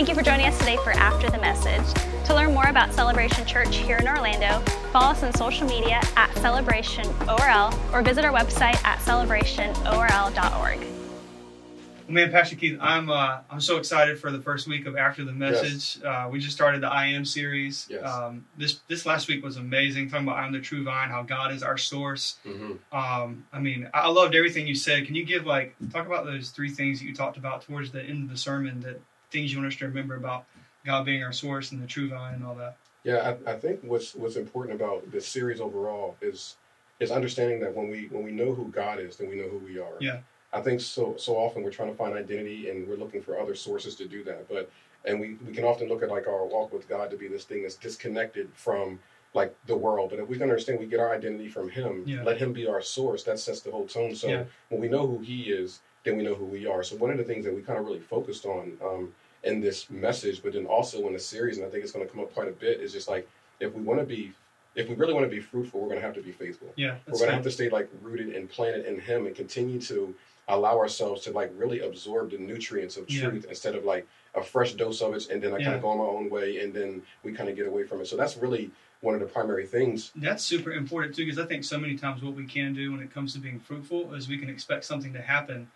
Thank you for joining us today for After the Message. To learn more about Celebration Church here in Orlando, follow us on social media at Celebration ORL or visit our website at celebrationorl.org. Man, Pastor Keith, I'm uh, I'm so excited for the first week of After the Message. Yes. Uh, we just started the I Am series. Yes. Um, this this last week was amazing, talking about I'm the true vine, how God is our source. Mm-hmm. Um, I mean, I loved everything you said. Can you give like talk about those three things that you talked about towards the end of the sermon? That things you want us to remember about God being our source and the true vine and all that. Yeah, I, I think what's what's important about this series overall is is understanding that when we when we know who God is, then we know who we are. Yeah. I think so so often we're trying to find identity and we're looking for other sources to do that. But and we, we can often look at like our walk with God to be this thing that's disconnected from like the world. But if we can understand we get our identity from him, yeah. let him be our source, that sets the whole tone. So yeah. when we know who he is, then we know who we are. So one of the things that we kind of really focused on um, in this message, but then also in the series, and I think it's going to come up quite a bit, is just like if we want to be if we really want to be fruitful, we're going to have to be faithful. Yeah, we're going to have to stay like rooted and planted in Him and continue to allow ourselves to like really absorb the nutrients of truth yeah. instead of like a fresh dose of it and then I yeah. kind of go on my own way and then we kind of get away from it. So that's really one of the primary things. That's super important too because I think so many times what we can do when it comes to being fruitful is we can expect something to happen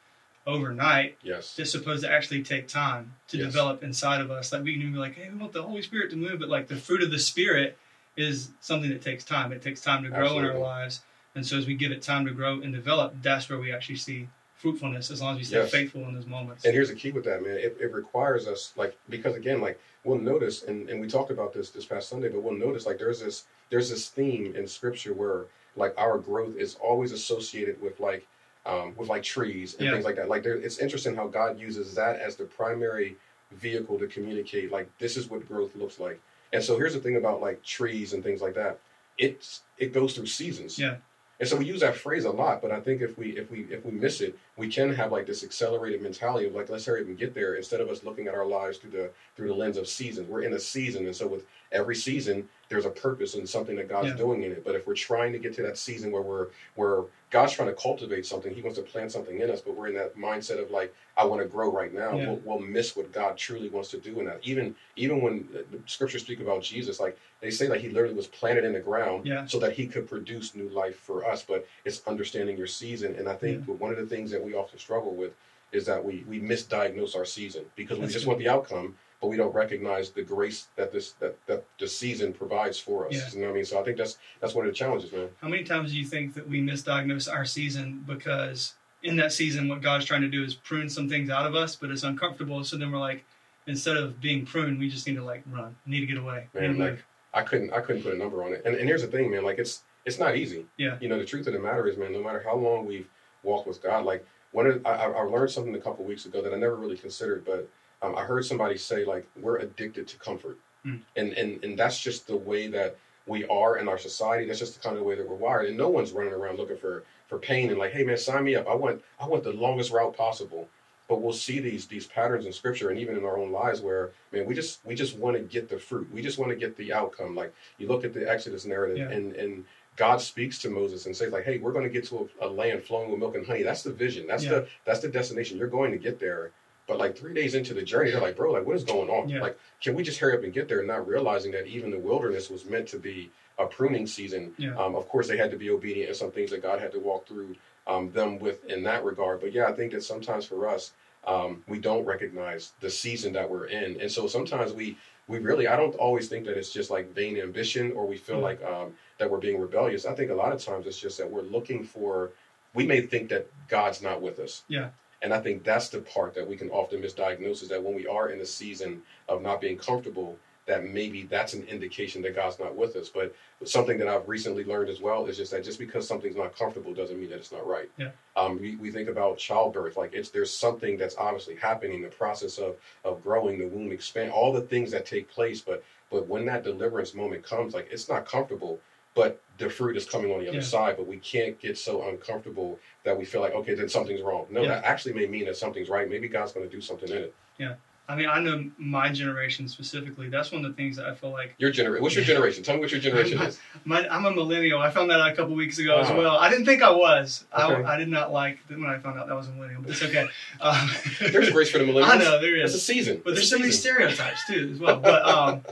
overnight. Yes. Just supposed to actually take time to yes. develop inside of us. Like we can even be like, hey, we want the Holy Spirit to move, but like the fruit of the Spirit is something that takes time. It takes time to grow Absolutely. in our lives. And so as we give it time to grow and develop, that's where we actually see fruitfulness as long as we stay yes. faithful in those moments. And here's the key with that, man. It, it, requires us, like, because again, like, we'll notice, and, and we talked about this this past Sunday, but we'll notice, like, there's this there's this theme in Scripture where, like, our growth is always associated with, like, um, with like trees and yeah. things like that. Like, there, it's interesting how God uses that as the primary vehicle to communicate, like, this is what growth looks like. And so here's the thing about like trees and things like that. It's it goes through seasons. Yeah. And so we use that phrase a lot, but I think if we if we if we miss it, we can have like this accelerated mentality of like let's hurry up and get there instead of us looking at our lives through the through the lens of seasons. We're in a season, and so with every season, there's a purpose and something that God's yeah. doing in it. But if we're trying to get to that season where we're where God's trying to cultivate something, He wants to plant something in us, but we're in that mindset of like I want to grow right now. Yeah. We'll, we'll, miss what God truly wants to do in that. Even even when the scriptures speak about Jesus, like they say that He literally was planted in the ground yeah. so that He could produce new life for us. But it's understanding your season, and I think one of the things that we often struggle with is that we we misdiagnose our season because That's we just good. want the outcome but we don't recognize the grace that this that, that the season provides for us. Yeah. You know what I mean? So I think that's that's one of the challenges, man. How many times do you think that we misdiagnose our season because in that season what God's trying to do is prune some things out of us, but it's uncomfortable. So then we're like, instead of being pruned, we just need to like run, need to get away. Man, like I couldn't I couldn't put a number on it. And and here's the thing, man, like it's it's not easy. Yeah. You know, the truth of the matter is, man, no matter how long we've walked with God, like one of, I, I learned something a couple weeks ago that I never really considered, but um, I heard somebody say like we're addicted to comfort, mm. and and and that's just the way that we are in our society. That's just the kind of way that we're wired, and no one's running around looking for for pain and like, hey man, sign me up. I want I want the longest route possible. But we'll see these these patterns in scripture and even in our own lives where man, we just we just want to get the fruit. We just want to get the outcome. Like you look at the Exodus narrative yeah. and and God speaks to Moses and says like, "Hey, we're going to get to a, a, land flowing with milk and honey. That's the vision. That's yeah. the that's the destination. You're going to get there." But like three days into the journey, they're like, bro, like what is going on? Yeah. Like, can we just hurry up and get there? And not realizing that even the wilderness was meant to be a pruning season. Yeah. Um, of course, they had to be obedient and some things that God had to walk through um, them with in that regard. But yeah, I think that sometimes for us, um, we don't recognize the season that we're in, and so sometimes we we really I don't always think that it's just like vain ambition or we feel like um, that we're being rebellious. I think a lot of times it's just that we're looking for. We may think that God's not with us. Yeah. And I think that's the part that we can often misdiagnose is that when we are in a season of not being comfortable, that maybe that's an indication that God's not with us. But something that I've recently learned as well is just that just because something's not comfortable doesn't mean that it's not right. Yeah. Um, we, we think about childbirth, like it's there's something that's obviously happening, the process of of growing, the womb expand, all the things that take place. But but when that deliverance moment comes, like it's not comfortable, but the fruit is coming on the other yeah. side, but we can't get so uncomfortable that we feel like, okay, then something's wrong. No, yeah. that actually may mean that something's right. Maybe God's going to do something in it. Yeah. I mean, I know my generation specifically. That's one of the things that I feel like. Your generation. What's your generation? Tell me what your generation is. My, I'm a millennial. I found that out a couple weeks ago as well. I didn't think I was. Okay. I, I did not like when I found out that I was a millennial, but it's okay. Um, there's grace for the millennials. I know there is. It's a season. But it's there's so many stereotypes too as well. But um,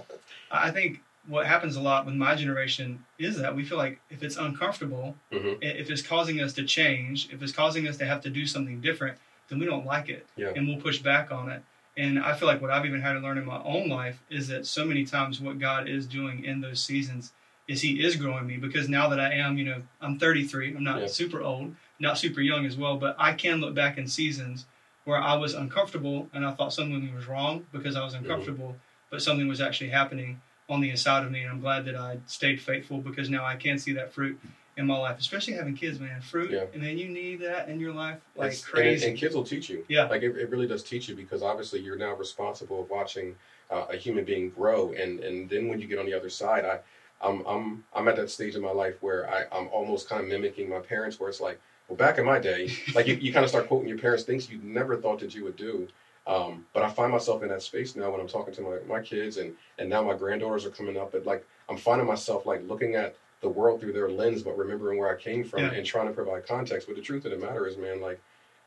I think what happens a lot with my generation is that we feel like if it's uncomfortable, mm-hmm. if it's causing us to change, if it's causing us to have to do something different, then we don't like it, yeah. and we'll push back on it. And I feel like what I've even had to learn in my own life is that so many times what God is doing in those seasons is He is growing me because now that I am, you know, I'm 33, I'm not yeah. super old, not super young as well, but I can look back in seasons where I was uncomfortable and I thought something was wrong because I was mm-hmm. uncomfortable, mm-hmm. but something was actually happening on the inside of me. And I'm glad that I stayed faithful because now I can see that fruit in my life, especially having kids, man. Fruit, yeah. and then you need that in your life like it's, crazy. And, and, kids will teach you. Yeah, like it, it, really does teach you because obviously you're now responsible of watching uh, a human being grow, and and then when you get on the other side, I. I'm I'm I'm at that stage in my life where I, I'm almost kind of mimicking my parents, where it's like, well, back in my day, like you, you kind of start quoting your parents things you never thought that you would do. Um, but I find myself in that space now when I'm talking to my, my kids and, and now my granddaughters are coming up. But like I'm finding myself like looking at the world through their lens, but remembering where I came from yeah. and trying to provide context. But the truth of the matter is, man, like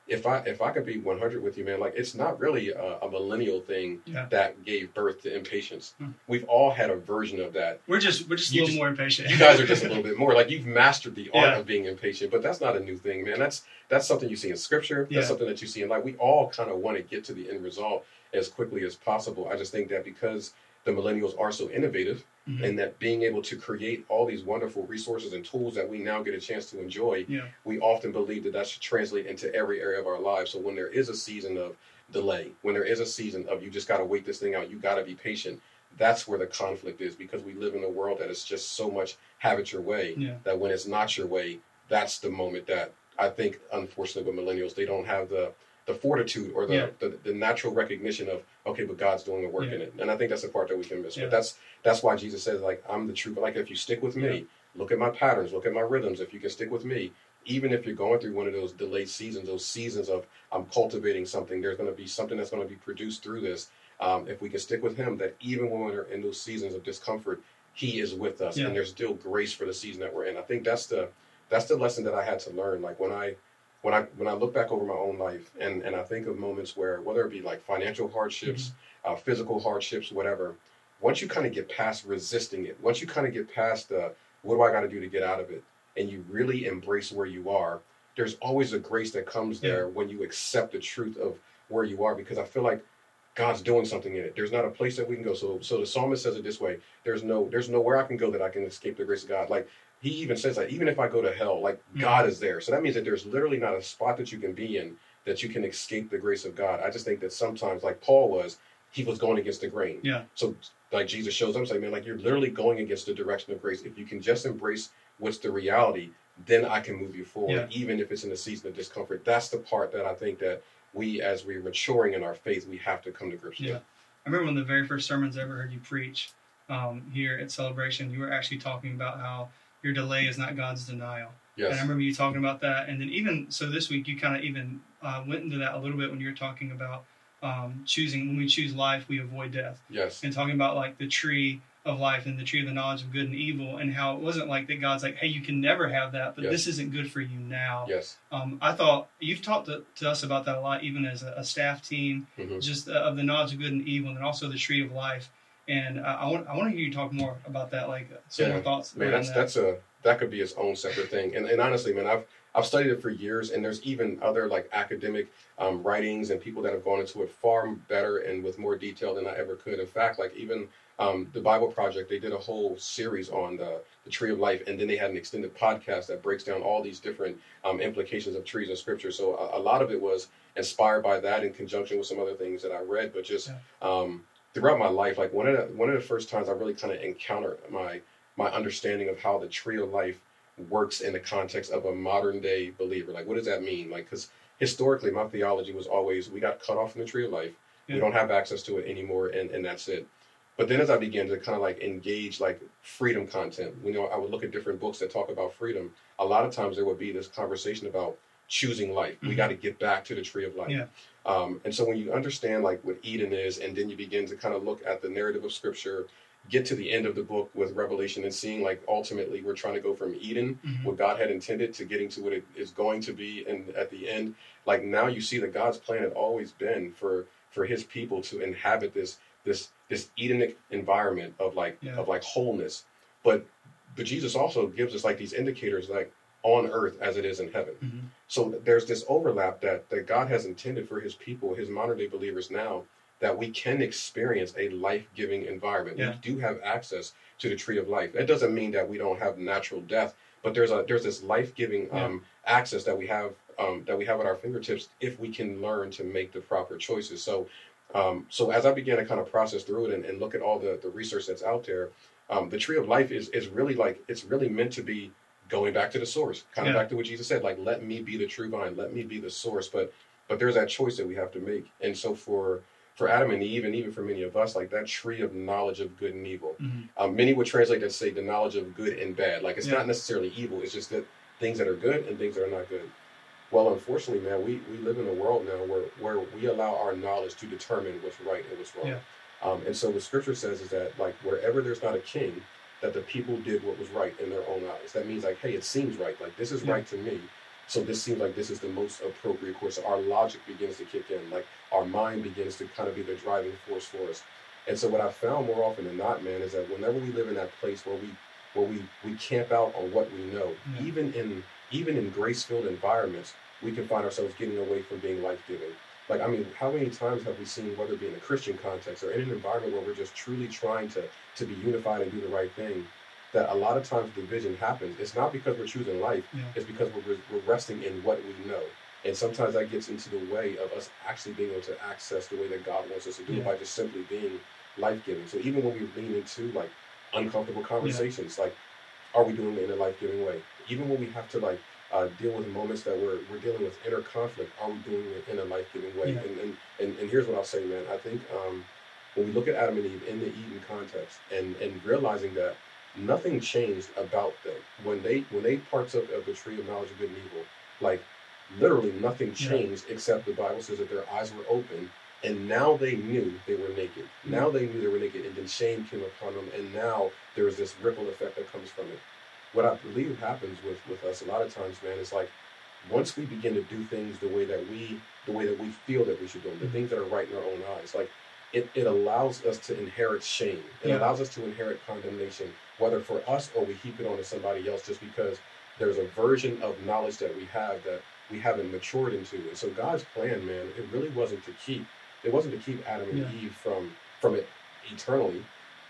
if I if I could be 100 with you, man, like it's not really a, a millennial thing yeah. that gave birth to impatience. Hmm. We've all had a version of that. We're just we're just you a little just, more impatient. you guys are just a little bit more like you've mastered the art yeah. of being impatient, but that's not a new thing, man. That's that's something you see in scripture. That's yeah. something that you see in like we all kind of want to get to the end result as quickly as possible. I just think that because the millennials are so innovative mm-hmm. and that being able to create all these wonderful resources and tools that we now get a chance to enjoy, yeah. we often believe that that should translate into every area of our lives. So when there is a season of delay, when there is a season of you just got to wait this thing out, you got to be patient. That's where the conflict is because we live in a world that is just so much have it your way yeah. that when it's not your way, that's the moment that I think, unfortunately, with millennials, they don't have the the fortitude or the, yeah. the, the, natural recognition of okay, but God's doing the work yeah. in it, and I think that's the part that we can miss. Yeah. But that's that's why Jesus says like I'm the truth. Like if you stick with me, look at my patterns, look at my rhythms. If you can stick with me, even if you're going through one of those delayed seasons, those seasons of I'm cultivating something, there's going to be something that's going to be produced through this. Um, if we can stick with Him, that even when we're in those seasons of discomfort, He is with us, and there's still grace for the season that we're in. I think that's the that's the lesson that I had to learn. Like when I when I when I look back over my own life and and I think of moments where whether it be like financial hardships, mm-hmm. uh, physical hardships, whatever, once you kind of get past resisting it, once you kind of get past the what do I got to do to get out of it, and you really embrace where you are, there's always a grace that comes there yeah. when you accept the truth of where you are because I feel like God's doing something in it. There's not a place that we can go. So so the psalmist says it this way. There's no there's nowhere I can go that I can escape the grace of God. Like he even says that even if I go to hell, like mm-hmm. God is there. So that means that there's literally not a spot that you can be in that you can escape the grace of God. I just think that sometimes, like Paul was, he was going against the grain. Yeah. So like Jesus shows up saying, man, like you're literally going against the direction of grace. If you can just embrace what's the reality, then I can move you forward, yeah. even if it's in a season of discomfort. That's the part that I think that we, as we're maturing in our faith, we have to come to grips yeah. with. I remember one of the very first sermons I ever heard you preach um, here at Celebration. You were actually talking about how your delay is not God's denial. Yes. And I remember you talking about that. And then even so, this week you kind of even uh, went into that a little bit when you were talking about um, choosing. When we choose life, we avoid death. Yes. And talking about like the tree of life and the tree of the knowledge of good and evil, and how it wasn't like that. God's like, hey, you can never have that, but yes. this isn't good for you now. Yes. Um, I thought you've talked to, to, us about that a lot, even as a, a staff team, mm-hmm. just uh, of the knowledge of good and evil, and also the tree of life. And uh, I want I want to hear you talk more about that, like some yeah. more thoughts. Man, that's that. that's a that could be its own separate thing. And, and honestly, man, I've I've studied it for years, and there's even other like academic um, writings and people that have gone into it far better and with more detail than I ever could. In fact, like even um, the Bible Project, they did a whole series on the, the tree of life, and then they had an extended podcast that breaks down all these different um, implications of trees in Scripture. So a, a, lot of it was inspired by that in conjunction with some other things that I read, but just. Um, throughout my life, like one of the, one of the first times I really kind of encountered my my understanding of how the tree of life works in the context of a modern day believer. Like, what does that mean? Like, because historically, my theology was always we got cut off from the tree of life. Yeah. We don't have access to it anymore, and, and that's it. But then as I began to kind of like engage like freedom content, you know, I would look at different books that talk about freedom. A lot of times there would be this conversation about choosing life. Mm-hmm. We got to get back to the tree of life. Yeah. Um, and so when you understand like what Eden is, and then you begin to kind of look at the narrative of Scripture, get to the end of the book with Revelation, and seeing like ultimately we're trying to go from Eden, mm-hmm. what God had intended, to getting to what it is going to be, and at the end, like now you see that God's plan had always been for for His people to inhabit this this this Edenic environment of like yeah. of like wholeness, but but Jesus also gives us like these indicators like on earth as it is in heaven. Mm-hmm. So there's this overlap that that God has intended for his people, his modern day believers now, that we can experience a life-giving environment. Yeah. We do have access to the tree of life. That doesn't mean that we don't have natural death, but there's a there's this life-giving yeah. um, access that we have um, that we have at our fingertips if we can learn to make the proper choices. So um, so as I began to kind of process through it and, and look at all the, the research that's out there, um, the tree of life is is really like it's really meant to be going back to the source, kind of yeah. back to what Jesus said, like let me be the true vine, let me be the source. But but there's that choice that we have to make. And so for for Adam and Eve, and even for many of us, like that tree of knowledge of good and evil. Mm-hmm. Um, many would translate that say the knowledge of good and bad. Like it's yeah. not necessarily evil. It's just that things that are good and things that are not good. Well, unfortunately, man, we, we live in a world now where, where we allow our knowledge to determine what's right and what's wrong. Yeah. Um, and so what Scripture says is that like wherever there's not a king, that the people did what was right in their own eyes. That means like, hey, it seems right. Like this is yeah. right to me. So this seems like this is the most appropriate course. So our logic begins to kick in. Like our mind begins to kind of be the driving force for us. And so what I've found more often than not, man, is that whenever we live in that place where we where we, we camp out on what we know, yeah. even in even in grace filled environments, we can find ourselves getting away from being life giving. Like, I mean, how many times have we seen, whether it be in a Christian context or in an environment where we're just truly trying to, to be unified and do the right thing, that a lot of times division happens. It's not because we're choosing life, yeah. it's because we're, we're resting in what we know. And sometimes that gets into the way of us actually being able to access the way that God wants us to do yeah. by just simply being life giving. So even when we lean into like uncomfortable conversations, yeah. like, are we doing it in a life giving way? Even when we have to like uh, deal with moments that we're, we're dealing with inner conflict, are we doing it in a life giving way? Yeah. And, and, and, and, here's what I'll say, man. I think um, when we look at Adam and Eve in the Eden context and, and realizing that nothing changed about them when they when they parts of, of the tree of knowledge of good and evil, like literally nothing changed yeah. except the Bible says that their eyes were open and now they knew they were naked. Mm-hmm. Now they knew they were naked, and then shame came upon them, and now there is this ripple effect that comes from it what I believe happens with, with us a lot of times, man, is like once we begin to do things the way that we the way that we feel that we should do them, the mm-hmm. things that are right in our own eyes, like it, it allows us to inherit shame. It yeah. allows us to inherit condemnation, whether for us or we heap it onto somebody else just because there's a version of knowledge that we have that we haven't matured into. And so God's plan, man, it really wasn't to keep it wasn't to keep Adam and yeah. Eve from from it eternally.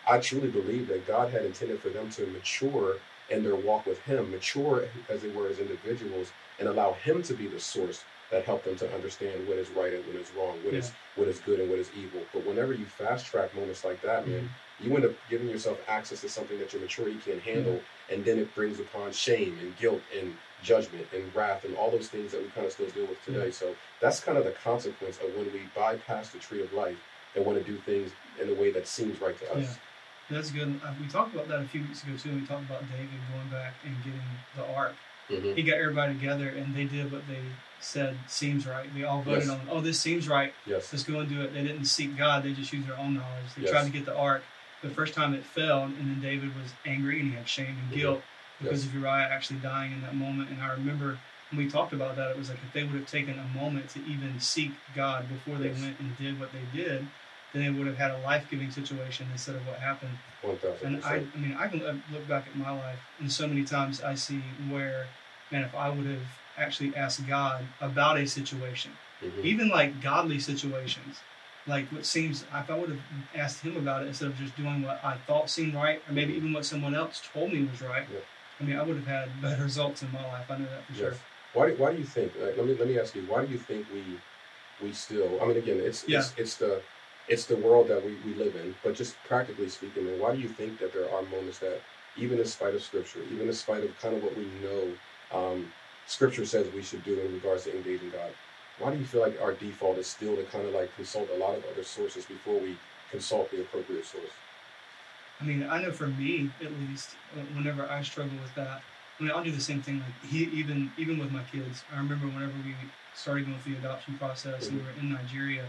I truly believe that God had intended for them to mature and their walk with Him, mature as they were as individuals, and allow Him to be the source that helped them to understand what is right and what is wrong, what yeah. is what is good and what is evil. But whenever you fast track moments like that, mm-hmm. man, you end up giving yourself access to something that your maturity can't handle, mm-hmm. and then it brings upon shame and guilt and judgment and wrath and all those things that we kind of still deal with today. Mm-hmm. So that's kind of the consequence of when we bypass the tree of life and want to do things in a way that seems right to us. Yeah. That's good. Uh, we talked about that a few weeks ago too. We talked about David going back and getting the ark. Mm-hmm. He got everybody together and they did what they said seems right. They all voted yes. on, oh, this seems right. Yes. Let's go and do it. They didn't seek God. They just used their own knowledge. They yes. tried to get the ark. The first time it fell, and then David was angry and he had shame and mm-hmm. guilt because yes. of Uriah actually dying in that moment. And I remember when we talked about that, it was like if they would have taken a moment to even seek God before they went and did what they did, then they would have had a life giving situation instead of what happened. 1,000%. And I, I mean, I can look back at my life, and so many times I see where, man, if I would have actually asked God about a situation, mm-hmm. even like godly situations, like what seems, if I would have asked Him about it instead of just doing what I thought seemed right, or maybe even what someone else told me was right, yeah. I mean, I would have had better results in my life. I know that for yes. sure. Why do, why do you think? Like, let me let me ask you. Why do you think we we still? I mean, again, it's yeah. it's, it's the it's the world that we, we live in. But just practically speaking, man, why do you think that there are moments that, even in spite of Scripture, even in spite of kind of what we know, um, Scripture says we should do in regards to engaging God? Why do you feel like our default is still to kind of like consult a lot of other sources before we consult the appropriate source? I mean, I know for me at least, whenever I struggle with that, I mean, I'll do the same thing. Like he, even even with my kids, I remember whenever we started going through the adoption process mm-hmm. and we were in Nigeria,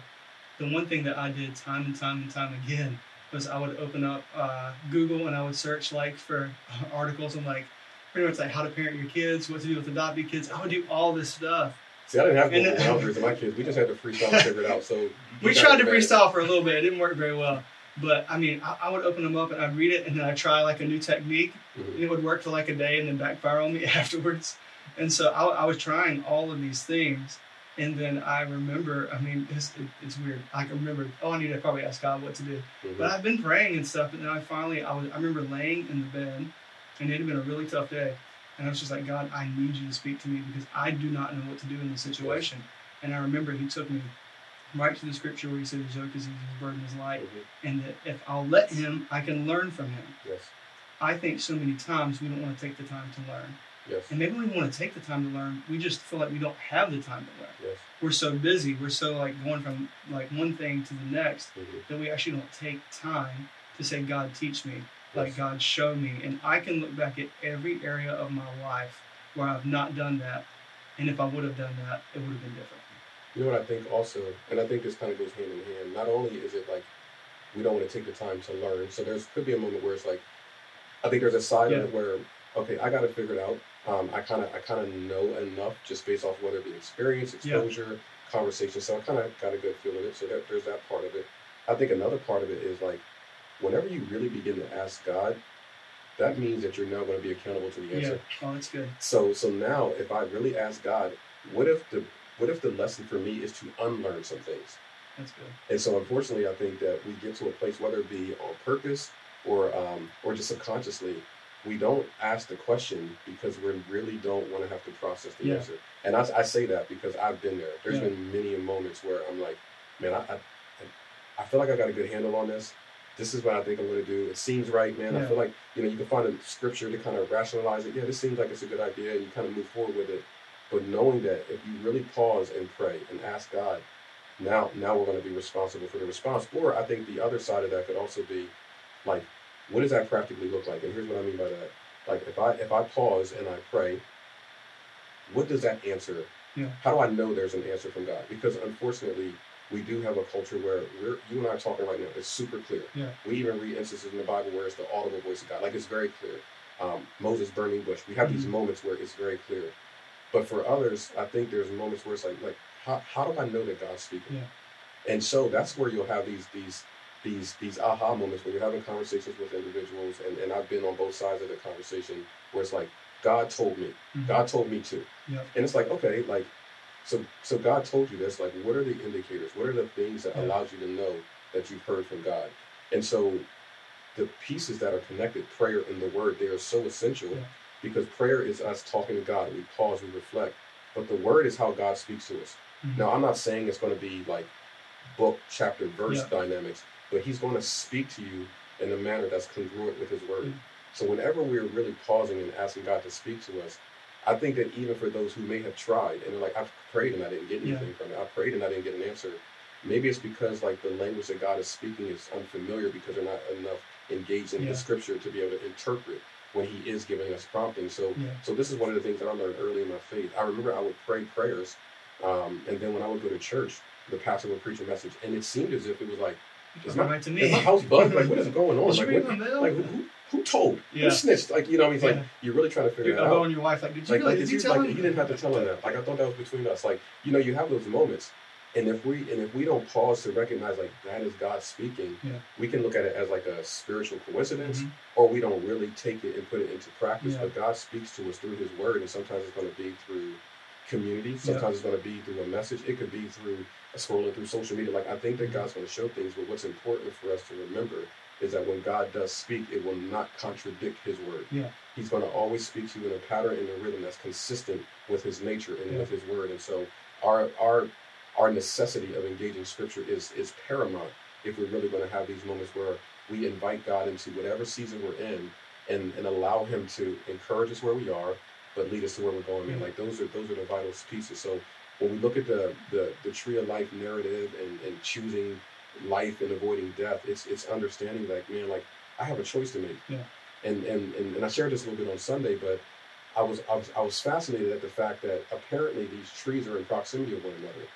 the one thing that I did time and time and time again was I would open up uh, Google and I would search like for articles on like pretty much like how to parent your kids, what to do with adopted kids. I would do all this stuff. See, I didn't have Google boundaries in my kids. We just had to freestyle and figure it out. So we tried to freestyle for a little bit. It didn't work very well. But I mean, I, I, would open them up and I'd read it and then I'd try like a new technique. Mm-hmm. And it would work for like a day and then backfire on me afterwards. And so I, I was trying all of these things. And then I remember, I mean, it's, it, it's weird. I can remember, oh, I need to probably ask God what to do. Mm-hmm. But I've been praying and stuff. And then I finally, I, was, I remember laying in the bed and it had been a really tough day. And I was just like, God, I need you to speak to me because I do not know what to do in this situation. And I remember He took me right to the scripture where He said, "The yoke is easy, His burden is light," mm-hmm. and that if I'll let Him, I can learn from Him. Yes. I think so many times we don't want to take the time to learn. Yes. And maybe we want to take the time to learn. We just feel like we don't have the time to learn. Yes. We're so busy. We're so like going from like one thing to the next mm-hmm. that we actually don't take time to say, God, teach me. Yes. Like God, show me. And I can look back at every area of my life where I've not done that. And if I would have done that, it would have been different. You know what I think also, and I think this kind of goes hand in hand. Not only is it like we don't want to take the time to learn, so there's could be a moment where it's like, I think there's a side yeah. of it where, okay, I got to figure it out. Um, I kind of I kind of know enough just based off whether it be experience, exposure, yeah. conversation. So I kind of got a good feel of it. So that, there's that part of it. I think another part of it is like, whenever you really begin to ask God, that means that you're now going to be accountable to the answer. Yeah. Oh, that's good. So so now if I really ask God, what if the what if the lesson for me is to unlearn some things? That's good. And so unfortunately I think that we get to a place, whether it be on purpose or um, or just subconsciously, we don't ask the question because we really don't want to have to process the yeah. answer. And I, I, say that because I've been there. There's yeah. been many moments where I'm like, man, I, I I feel like I got a good handle on this this is what I think I'm going to do. It seems right, man. Yeah. I feel like you know you can find a scripture to kind of rationalize it. Yeah, this seems like it's a good idea, and you kind of move forward with it. But knowing that if you really pause and pray and ask God, now now we're going to be responsible for the response. Or I think the other side of that could also be like, what does that practically look like? And here's what I mean by that. Like if I if I pause and I pray, what does that answer? Yeah. How do I know there's an answer from God? Because unfortunately, we do have a culture where we're you and I are talking right now. It's super clear. Yeah. We even read instances in the Bible where it's the audible voice of God. Like it's very clear. Um, Moses burning bush. We have mm-hmm. these moments where it's very clear. But for others, I think there's moments where it's like, like how, how do I know that God's speaking? Yeah. And so that's where you'll have these these these these aha moments when you're having conversations with individuals, and, and I've been on both sides of the conversation where it's like, God told me, mm-hmm. God told me to, yeah. and it's like, okay, like so, so God told you this. Like, what are the indicators? What are the things that yeah. allows you to know that you've heard from God? And so, the pieces that are connected, prayer and the Word, they are so essential yeah. because prayer is us talking to God. We pause, we reflect, but the Word is how God speaks to us. Mm-hmm. Now, I'm not saying it's going to be like book, chapter, verse dynamics, but He's going to speak to you in a manner that's congruent with His Word. Mm-hmm. So, whenever we're really pausing and asking God to speak to us, I think that even for those who may have tried and they're like, I've prayed and I didn't get anything yeah. from it. I prayed and I didn't get an answer. Maybe it's because like the language that God is speaking is unfamiliar because they're not enough engaged in yeah. the scripture to be able to interpret when He is giving us prompting. So, yeah. so this is one of the things that I learned early in my faith. I remember I would pray prayers, um, and then when I would go to church, the pastor would preach a message, and it seemed as if it was like, "Is my, right to me. my house bugged? Like, what is going on? like, what, like who, who told? Yeah. Who snitched? Like, you know, he's yeah. like, you're really trying to figure you're it out. on your wife, like, did you like, really, did you, you tell like, you didn't have to tell him that. Like, I thought that was between us. Like, you know, you have those moments. And if we and if we don't pause to recognize like that is God speaking, yeah. we can look at it as like a spiritual coincidence, mm-hmm. or we don't really take it and put it into practice. Yeah. But God speaks to us through His Word, and sometimes it's going to be through community. Sometimes yeah. it's going to be through a message. It could be through scrolling through social media. Like I think that. God's going to show things, but what's important for us to remember is that when God does speak, it will not contradict His word. Yeah. He's going to always speak to you in a pattern and a rhythm that's consistent with His nature and yeah. with His word. And so, our our our necessity of engaging Scripture is is paramount if we're really going to have these moments where we invite God into whatever season we're in and, and allow Him to encourage us where we are, but lead us to where we're going. Man, like those are those are the vital pieces. So when we look at the the, the tree of life narrative and, and choosing life and avoiding death. It's it's understanding like man, like I have a choice to make. Yeah. And and and, and I shared this a little bit on Sunday, but I was, I was I was fascinated at the fact that apparently these trees are in proximity of one another,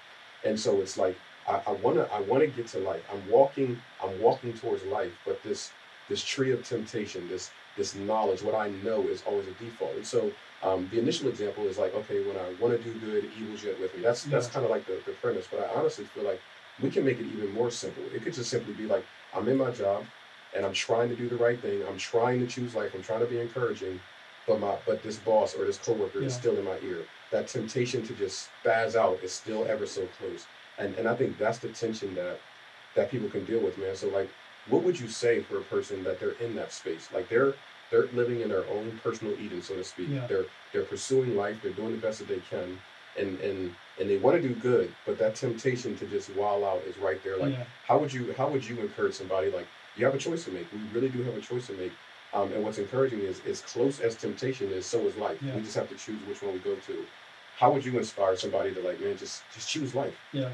and so it's like I, I wanna I wanna get to life. I'm walking I'm walking towards life, but this this tree of temptation, this this knowledge, what I know is always a default. And so um, the initial example is like, okay, when I want to do good, evil's yet with me. That's that's kind of like the, the premise. But I honestly feel like we can make it even more simple. It could just simply be like, I'm in my job and I'm trying to do the right thing. I'm trying to choose life. I'm trying to be encouraging, but my but this boss or this coworker yeah. is still in my ear. That temptation to just spaz out is still ever so close. And and I think that's the tension that that people can deal with, man. So like what would you say for a person that they're in that space? Like they're they're living in their own personal Eden, so to speak. Yeah. They're they're pursuing life. They're doing the best that they can, and and and they want to do good, but that temptation to just wall out is right there. Like, yeah. how would you how would you encourage somebody? Like, you have a choice to make. We really do have a choice to make. Um, and what's encouraging is, as close as temptation is, so is life. Yeah. We just have to choose which one we go to. How would you inspire somebody to like, man, just just choose life? Yeah.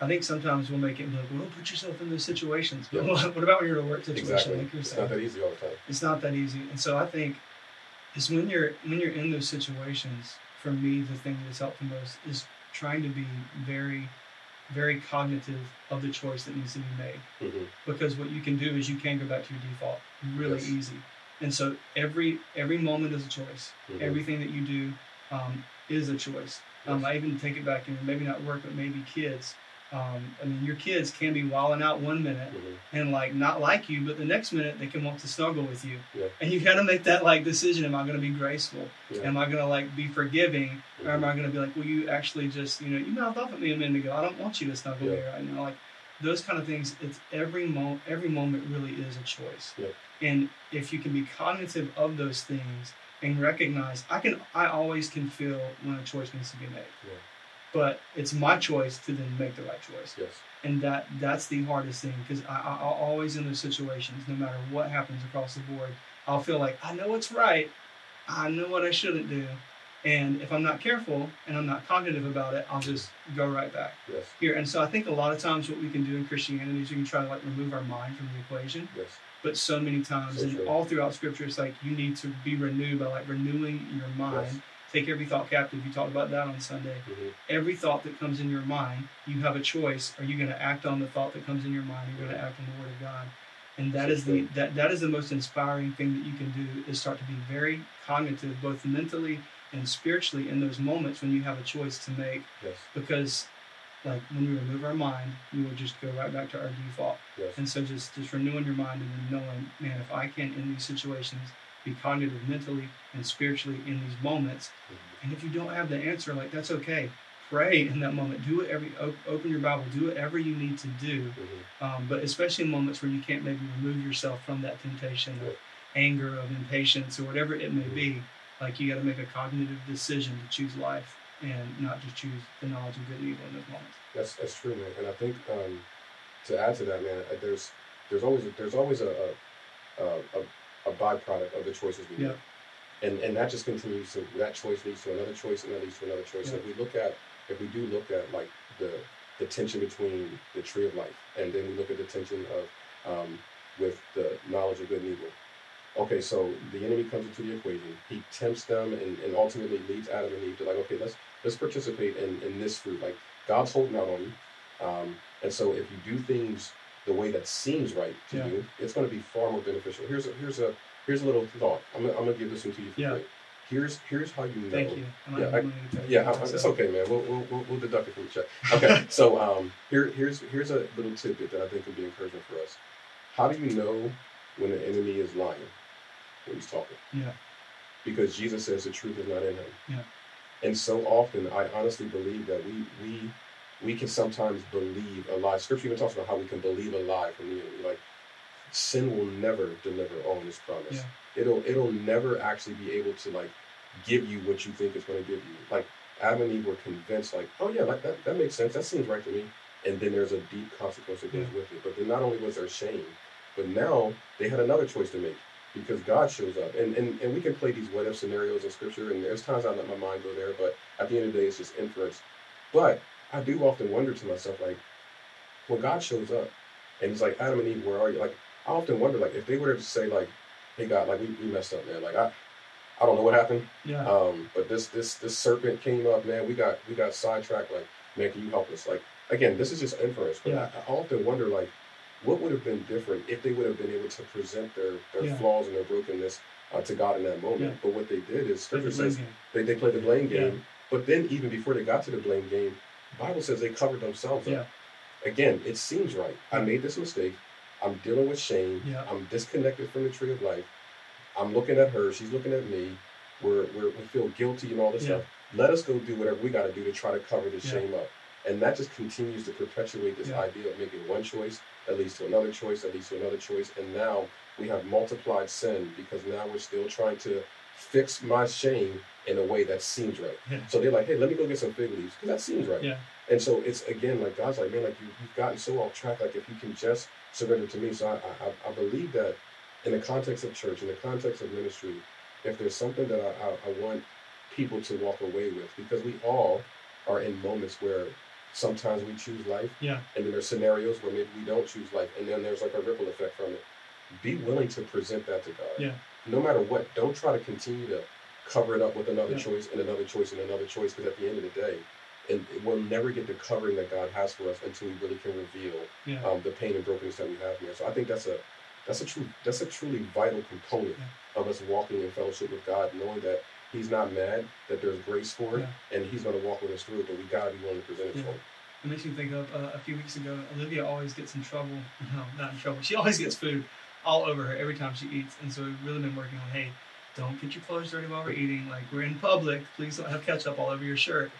I think sometimes we'll make it like, well, don't put yourself in those situations. But yeah. what about when you're in a work situation? Exactly. Like it's not that easy all the time. It's not that easy. And so I think it's when you're when you're in those situations, for me, the thing that's helped the most is trying to be very, very cognitive of the choice that needs to be made. Mm-hmm. Because what you can do is you can go back to your default really yes. easy. And so every every moment is a choice. Mm-hmm. Everything that you do um, is a choice. Um, I even take it back and maybe not work, but maybe kids um, I mean, your kids can be walling out one minute mm-hmm. and like not like you, but the next minute they can want to snuggle with you. Yeah. And you got to make that like decision: Am I going to be graceful? Yeah. Am I going to like be forgiving, mm-hmm. or am I going to be like, Well, you actually just you know you mouthed off at me a minute ago. I don't want you to snuggle yeah. me right now. Like those kind of things. It's every moment. Every moment really is a choice. Yeah. And if you can be cognitive of those things and recognize, I can. I always can feel when a choice needs to be made. But it's my choice to then make the right choice. Yes. And that that's the hardest thing because I, I, I'll always in those situations, no matter what happens across the board, I'll feel like I know what's right, I know what I shouldn't do, and if I'm not careful and I'm not cognitive about it, I'll just go right back yes. here. And so I think a lot of times what we can do in Christianity is we can try to like remove our mind from the equation. Yes. But so many times, so and all throughout Scripture, it's like you need to be renewed by like renewing your mind. Yes Take every thought captive. You talked about that on Sunday. Mm-hmm. Every thought that comes in your mind, you have a choice. Are you going to act on the thought that comes in your mind? You're you going to act on the Word of God. And that is the that, that is the most inspiring thing that you can do is start to be very cognitive, both mentally and spiritually, in those moments when you have a choice to make. Yes. Because like when we remove our mind, we will just go right back to our default. Yes. And so just just renewing your mind and then knowing, man, if I can in these situations be cognitive mentally and spiritually in these moments. Mm-hmm. And if you don't have the answer, like that's okay. Pray in that moment. Do it every open your Bible. Do whatever you need to do. Mm-hmm. Um, but especially in moments where you can't maybe remove yourself from that temptation of anger, of impatience, or whatever it may be. Mm-hmm. Like you got to make a cognitive decision to choose life and not just choose the knowledge of good and evil in those moments. That's that's true, man. And I think um, to add to that, man, uh, there's there's always there's always a, a, a a byproduct of the choices we yeah. make. And and that just continues to that choice leads to another choice and that leads to another choice. Yeah. So if we look at if we do look at like the the tension between the tree of life and then we look at the tension of um, with the knowledge of good and evil. Okay, so the enemy comes into the equation. He tempts them and, and ultimately leads Adam and Eve to like, okay, let's let's participate in, in this fruit. Like God's holding out on you. Um, and so if you do things the way that seems right to yeah. you, it's going to be far more beneficial. Here's a here's a here's a little thought. I'm gonna, I'm gonna give this one to you. For yeah. Free. Here's here's how you know. Thank you. I'm yeah, I, yeah, I, it's okay, man. We'll, we'll, we'll, deduct it from the check. Okay, so um, here here's here's a little tidbit that I think can be encouraging for us. How do you know when the enemy is lying when he's talking? Yeah. Because Jesus says the truth is not in him. Yeah. And so often, I honestly believe that we we we can sometimes believe a lie. Scripture even talks about how we can believe a lie from the enemy. Like sin will never deliver on this promise. Yeah. It'll it'll never actually be able to like give you what you think it's going to give you. Like Adam and Eve were convinced, like, oh yeah, like that that makes sense. That seems right to me. And then there's a deep consequence that goes yeah. with it. But then not only was there shame, but now they had another choice to make because God shows up. And, and and we can play these what if scenarios in scripture, and there's times I let my mind go there, but at the end of the day, it's just inference. But I do often wonder to myself, like, when God shows up and he's like, Adam and Eve, where are you? Like, I often wonder, like, if they were to say, like, hey, God, like, we, we messed up, man. Like, I, I don't know what happened. Yeah. Um, but this this this serpent came up, man. We got we got sidetracked. Like, man, can you help us? Like, again, this is just inference, but Yeah. I, I often wonder, like, what would have been different if they would have been able to present their their Yeah. flaws and their brokenness uh, to God in that moment. Yeah. But what they did is Scripture says game. they they played the blame Yeah. game. But then even before they got to the blame game, Bible says they covered themselves up. Yeah. Again, it seems right. I made this mistake. I'm dealing with shame. Yeah. I'm disconnected from the tree of life. I'm looking at her. She's looking at me. We're, we're, we feel guilty and all this Yeah. stuff. Let us go do whatever we got to do to try to cover this shame up. And that just continues to perpetuate this idea of making one choice that leads to another choice that leads to another choice. And now we have multiplied sin because now we're still trying to fix my shame in a way that seems right. Yeah. So they're like, hey, let me go get some fig leaves because that seems right. Yeah. And so it's again like God's like, man, like you, you've gotten so off track. Like if you can just surrender to me. So I, I, I believe that in the context of church, in the context of ministry, if there's something that I, I, I want people to walk away with, because we all are in moments where sometimes we choose life, Yeah. and then there's scenarios where maybe we don't choose life, and then there's like a ripple effect from it. Be willing to present that to God. Yeah. No matter what, don't try to continue to cover it up with another Yeah. choice and another choice and another choice, because at the end of the day, and we'll never get the covering that God has for us until we really can reveal Yeah. um, the pain and brokenness that we have here. So I think that's a that's a true that's a truly vital component of us walking in fellowship with God, knowing that He's not mad, that there's grace for it, and He's going to walk with us through it. But we gotta be willing to present it Yeah. for Him. It makes me think of uh, a few weeks ago. Olivia always gets in trouble. No, not in trouble. She always gets food all over her every time she eats, and so we've really been working on, hey, don't get your clothes dirty while we're eating. Like we're in public, please don't have ketchup all over your shirt.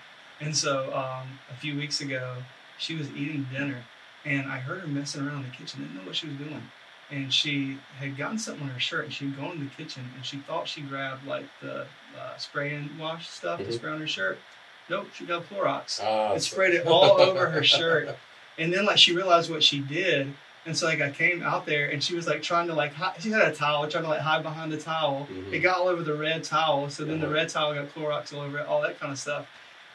And so um, a few weeks ago, she was eating dinner, and I heard her messing around in the kitchen. Didn't know what she was doing, and she had gotten something on her shirt, and she'd gone in the kitchen, and she thought she grabbed like the uh, spray and wash stuff to Mhm. spray on her shirt. Nope, she got Clorox Ah, and sprayed it all over her shirt. And then like she realized what she did, and so like I came out there and she was like trying to like hide, she had a towel trying to like hide behind the towel. Mhm. It got all over the red towel, so then the Uh-huh. red towel got Clorox all over it, all that kind of stuff.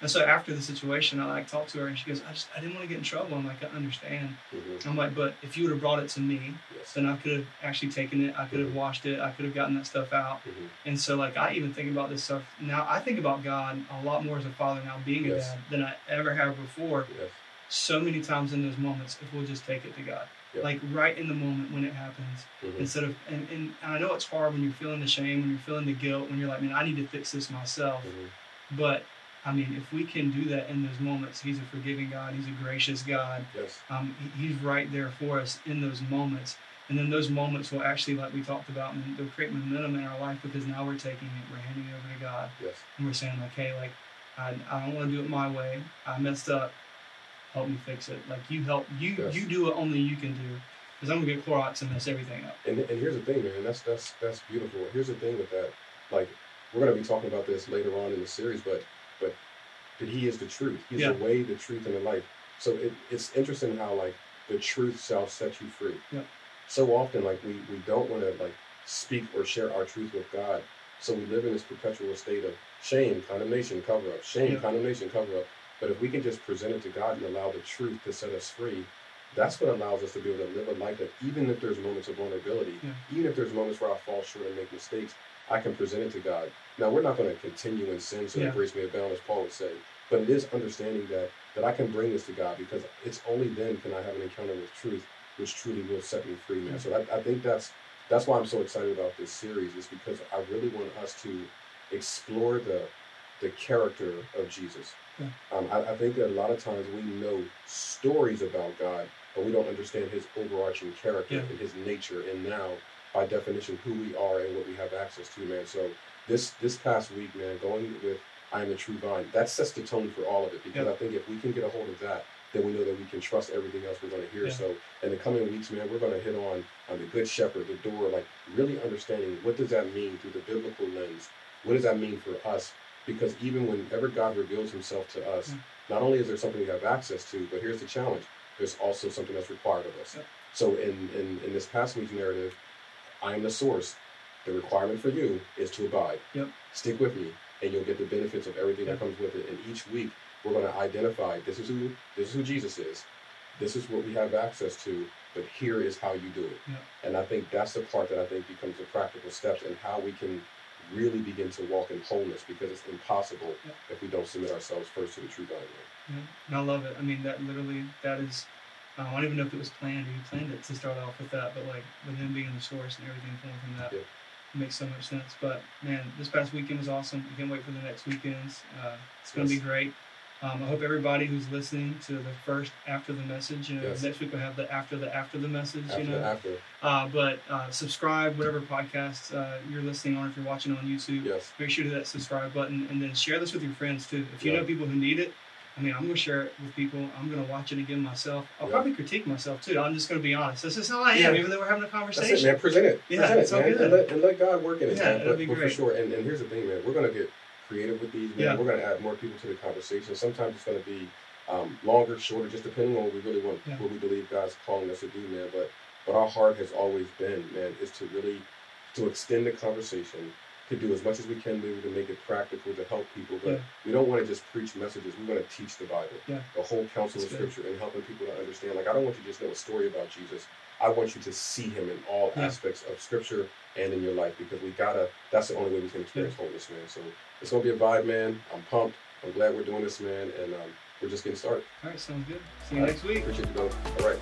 And so after the situation, I like talked to her and she goes, I just I didn't want to get in trouble. I'm like I understand. Mhm. I'm like, but if you would have brought it to me, Yes. then I could have actually taken it. I could have Mhm. washed it. I could have gotten that stuff out. Mhm. And so, like, I even think about this stuff now. I think about God a lot more as a father now, being a dad, than I ever have before. Yes. So many times in those moments, if we'll just take it to God, Yep. like right in the moment when it happens, Mhm. instead of and, and I know it's hard when you're feeling the shame, when you're feeling the guilt, when you're like, man, I need to fix this myself. Mhm. But I mean, if we can do that in those moments, He's a forgiving God. He's a gracious God. Yes. Um, he- he's right there for us in those moments. And then those moments will actually, like we talked about, and they'll create momentum in our life because now we're taking it, we're handing it over to God, Yes. and we're saying, like, hey, like, I, I don't want to do it my way. I messed up. Help me fix it. Like, you help, you Yes. you do what only you can do. Because I'm going to get Clorox and mess everything up. And, and here's the thing, man. That's that's that's beautiful. Here's the thing with that. Like we're gonna be talking about this later on in the series, but but but he is the truth. He's Yeah. the way, the truth, and the life. So it, it's interesting how like the truth shall set you free. Yep. So often, like we we don't want to like speak or share our truth with God. So we live in this perpetual state of shame, condemnation, cover up, shame, Yep. condemnation, cover up. But if we can just present it to God and allow the truth to set us free, that's what allows us to be able to live a life that even if there's moments of vulnerability, Yeah. even if there's moments where I fall short and make mistakes, I can present it to God. Now we're not going to continue in sin so Yeah. that grace may abound, as Paul would say. But it is understanding that that I can bring this to God because it's only then can I have an encounter with truth, which truly will set me free, man. So I, I think that's that's why I'm so excited about this series, is because I really want us to explore the the character of Jesus. Yeah. Um, I, I think that a lot of times we know stories about God, but we don't understand His overarching character Yeah. and His nature, and now, by definition, who we are and what we have access to, man. So this this past week, man, going with I am the true vine, that sets the tone for all of it. Because Yeah. I think if we can get a hold of that, then we know that we can trust everything else we're going to hear. Yeah. So in the coming weeks, man, we're going to hit on on the good shepherd, the door, like really understanding what does that mean through the biblical lens. What does that mean for us? Because even whenever God reveals Himself to us, Yeah. not only is there something we have access to, but here's the challenge: there's also something that's required of us. So in, in in this past week's narrative, I am the source. The requirement for you is to abide. Yep. Stick with me, and you'll get the benefits of everything Yeah. that comes with it. And each week, we're going to identify this is who this is who Jesus is. This is what we have access to, but here is how you do it. And I think that's the part that I think becomes the practical steps and how we can really begin to walk in wholeness because it's impossible yeah. if we don't submit ourselves first to the true God. Yeah, and I love it. I mean, that literally, that is, I don't even know if it was planned or you planned it to start off with that, but like with him being the source and everything flowing from that. Yeah. Makes so much sense. But man, this past weekend was awesome. You can't wait for the next weekends. Uh, it's going to be great. Um, I hope everybody who's listening to the first after the message, you know, yes. next week we'll have the after the after the message, after you know. After. Uh, but uh, subscribe, whatever podcast uh, you're listening on, if you're watching on YouTube, yes. make sure to hit that subscribe button and then share this with your friends too. If you yeah. know people who need it, I mean, I'm going to share it with people. I'm going to watch it again myself. I'll yeah. probably critique myself too. I'm just going to be honest. This is how I am, yeah. even though we're having a conversation. That's it, man. Present it. Yeah, Present it's it, man. Good. And, let, and let God work in it, yeah, man. But, be but for sure. And, and here's the thing, man. We're going to get creative with these. Man. Yeah. We're going to add more people to the conversation. Sometimes it's going to be um, longer, shorter, just depending on what we really want, yeah. what we believe God's calling us to do, man. But but our heart has always been, man, is to really to extend the conversation, to do as much as we can do to make it practical to help people. But yeah. we don't want to just preach messages. We want to teach the Bible, yeah. the whole counsel That's of Scripture, and helping people to understand. Like I don't want you to just know a story about Jesus. I want you to see Him in all aspects of Scripture and in your life because we gotta. That's the only way we can experience wholeness, man. So it's gonna be a vibe, man. I'm pumped. I'm glad we're doing this, man, and um, we're just getting started. All right, sounds good. See you All next right. week. Appreciate you, brother. All right.